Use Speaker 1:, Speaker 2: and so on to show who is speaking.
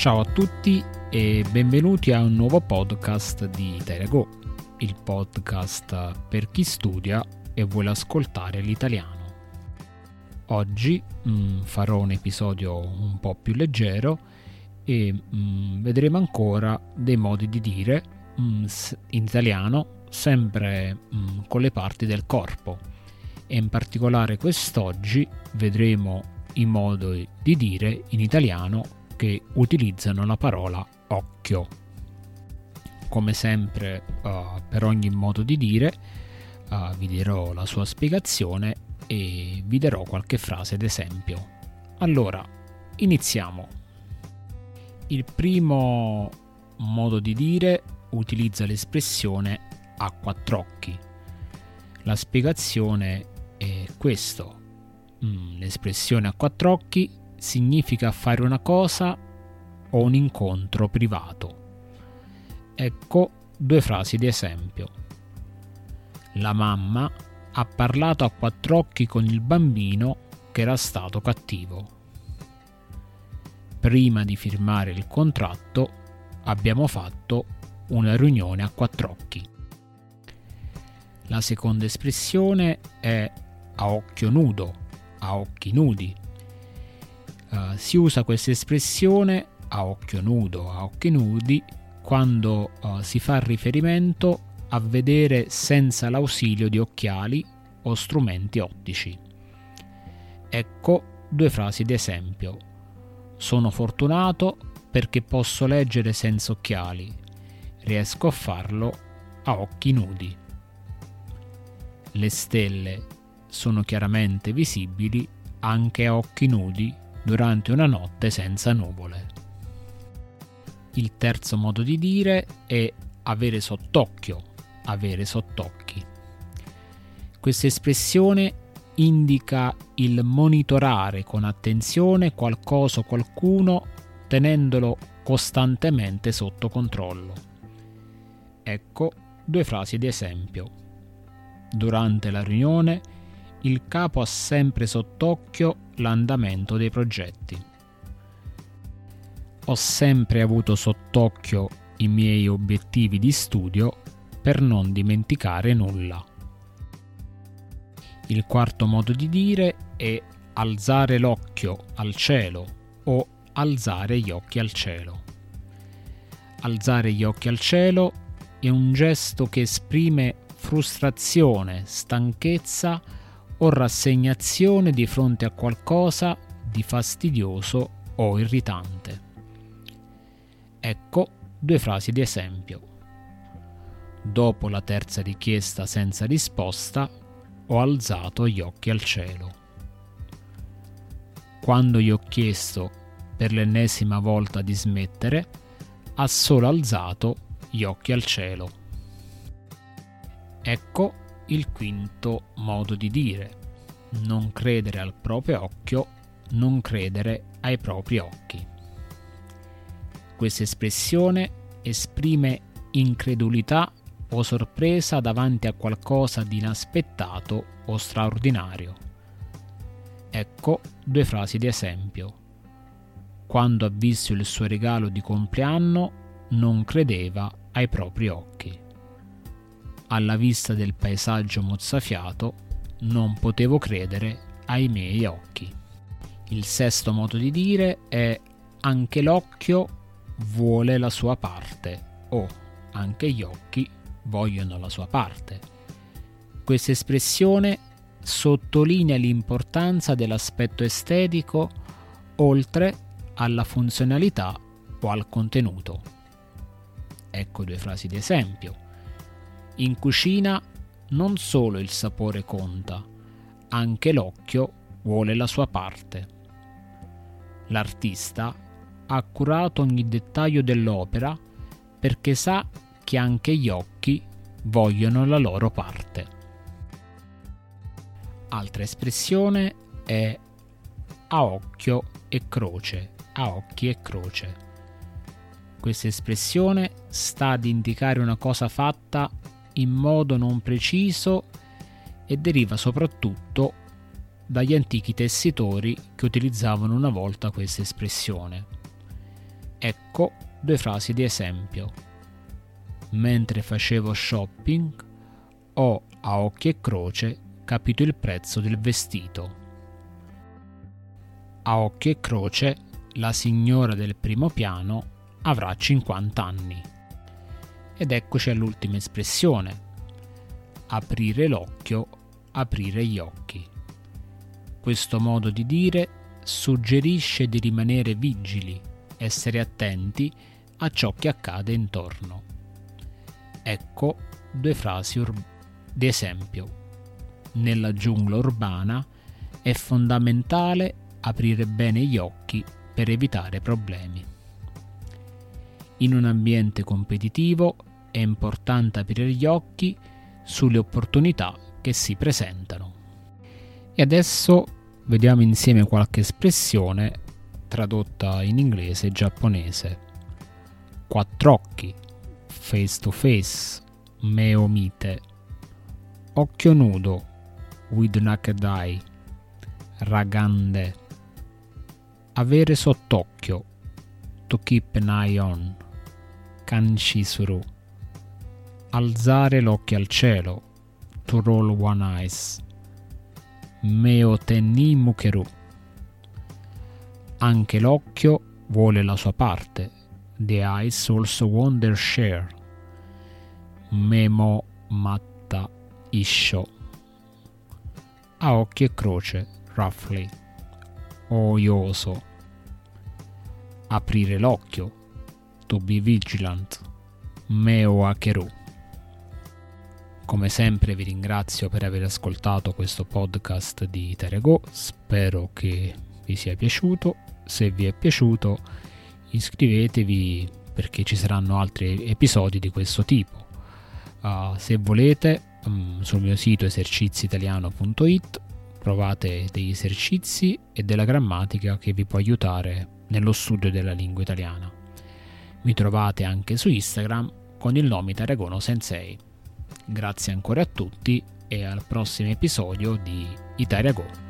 Speaker 1: Ciao a tutti e benvenuti a un nuovo podcast di Italia il podcast per chi studia e vuole ascoltare l'italiano. Oggi mh, mm, farò un episodio un po' più leggero e mh, mm, vedremo ancora dei modi di dire mh, mm, in italiano sempre con le parti del corpo e in particolare quest'oggi vedremo i modi di dire in italiano che utilizzano la parola occhio. Come sempre uh, per ogni modo di dire uh, vi dirò la sua spiegazione e vi darò qualche frase d'esempio. Allora, iniziamo. Il primo modo di dire utilizza l'espressione a quattro occhi. La spiegazione è questo. Mm, l'espressione a quattro occhi significa fare una cosa o un incontro privato. Ecco due frasi di esempio. La mamma ha parlato a quattro occhi con il bambino che era stato cattivo. Prima di firmare il contratto abbiamo fatto una riunione a quattro occhi. La seconda espressione è a occhio nudo, a occhi nudi. Uh, si usa questa espressione a occhio nudo, a occhi nudi, quando uh, si fa riferimento a vedere senza l'ausilio di occhiali o strumenti ottici. Ecco due frasi d'esempio. Sono fortunato perché posso leggere senza occhiali. Riesco a farlo a occhi nudi. Le stelle sono chiaramente visibili anche a occhi nudi durante una notte senza nuvole. Il terzo modo di dire è avere sott'occhio, avere sott'occhi. Questa espressione indica il monitorare con attenzione qualcosa o qualcuno tenendolo costantemente sotto controllo. Ecco due frasi di esempio. Durante la riunione il capo ha sempre sott'occhio l'andamento dei progetti. Ho sempre avuto sott'occhio i miei obiettivi di studio per non dimenticare nulla. Il quarto modo di dire è alzare l'occhio al cielo o alzare gli occhi al cielo. Alzare gli occhi al cielo è un gesto che esprime frustrazione, stanchezza o rassegnazione di fronte a qualcosa di fastidioso o irritante. Ecco due frasi di esempio. Dopo la terza richiesta senza risposta, ho alzato gli occhi al cielo. Quando gli ho chiesto per l'ennesima volta di smettere, ha solo alzato gli occhi al cielo. Ecco il quinto modo di dire. Non credere al proprio occhio, non credere ai propri occhi. Questa espressione esprime incredulità o sorpresa davanti a qualcosa di inaspettato o straordinario. Ecco due frasi di esempio. Quando ha visto il suo regalo di compleanno non credeva ai propri occhi alla vista del paesaggio mozzafiato, non potevo credere ai miei occhi. Il sesto modo di dire è anche l'occhio vuole la sua parte o anche gli occhi vogliono la sua parte. Questa espressione sottolinea l'importanza dell'aspetto estetico oltre alla funzionalità o al contenuto. Ecco due frasi di esempio. In cucina non solo il sapore conta, anche l'occhio vuole la sua parte. L'artista ha curato ogni dettaglio dell'opera perché sa che anche gli occhi vogliono la loro parte. Altra espressione è a occhio e croce, a occhi e croce. Questa espressione sta ad indicare una cosa fatta in modo non preciso e deriva soprattutto dagli antichi tessitori che utilizzavano una volta questa espressione. Ecco due frasi di esempio. Mentre facevo shopping ho a occhio e croce capito il prezzo del vestito. A occhio e croce la signora del primo piano avrà 50 anni. Ed eccoci all'ultima espressione. Aprire l'occhio, aprire gli occhi. Questo modo di dire suggerisce di rimanere vigili essere attenti a ciò che accade intorno. Ecco due frasi ur- di esempio. Nella giungla urbana è fondamentale aprire bene gli occhi per evitare problemi. In un ambiente competitivo è importante aprire gli occhi sulle opportunità che si presentano. E adesso vediamo insieme qualche espressione tradotta in inglese e giapponese. Quattr'occhi, face to face, meomite, occhio nudo, with naked eye, ragande, avere sott'occhio, to keep an eye on, kanshisuru, alzare l'occhio al cielo, to roll one eyes, meoteni mukeru anche l'occhio vuole la sua parte. The eyes also want their share. Memo matta isho. A occhio e croce, roughly. Oioso. Aprire l'occhio. To be vigilant. Meo akeru. Come sempre vi ringrazio per aver ascoltato questo podcast di Terego, spero che vi sia piaciuto se vi è piaciuto iscrivetevi perché ci saranno altri episodi di questo tipo. Uh, se volete, um, sul mio sito eserciziitaliano.it trovate degli esercizi e della grammatica che vi può aiutare nello studio della lingua italiana. Mi trovate anche su Instagram con il nome Taragono Sensei. Grazie ancora a tutti e al prossimo episodio di Italiago.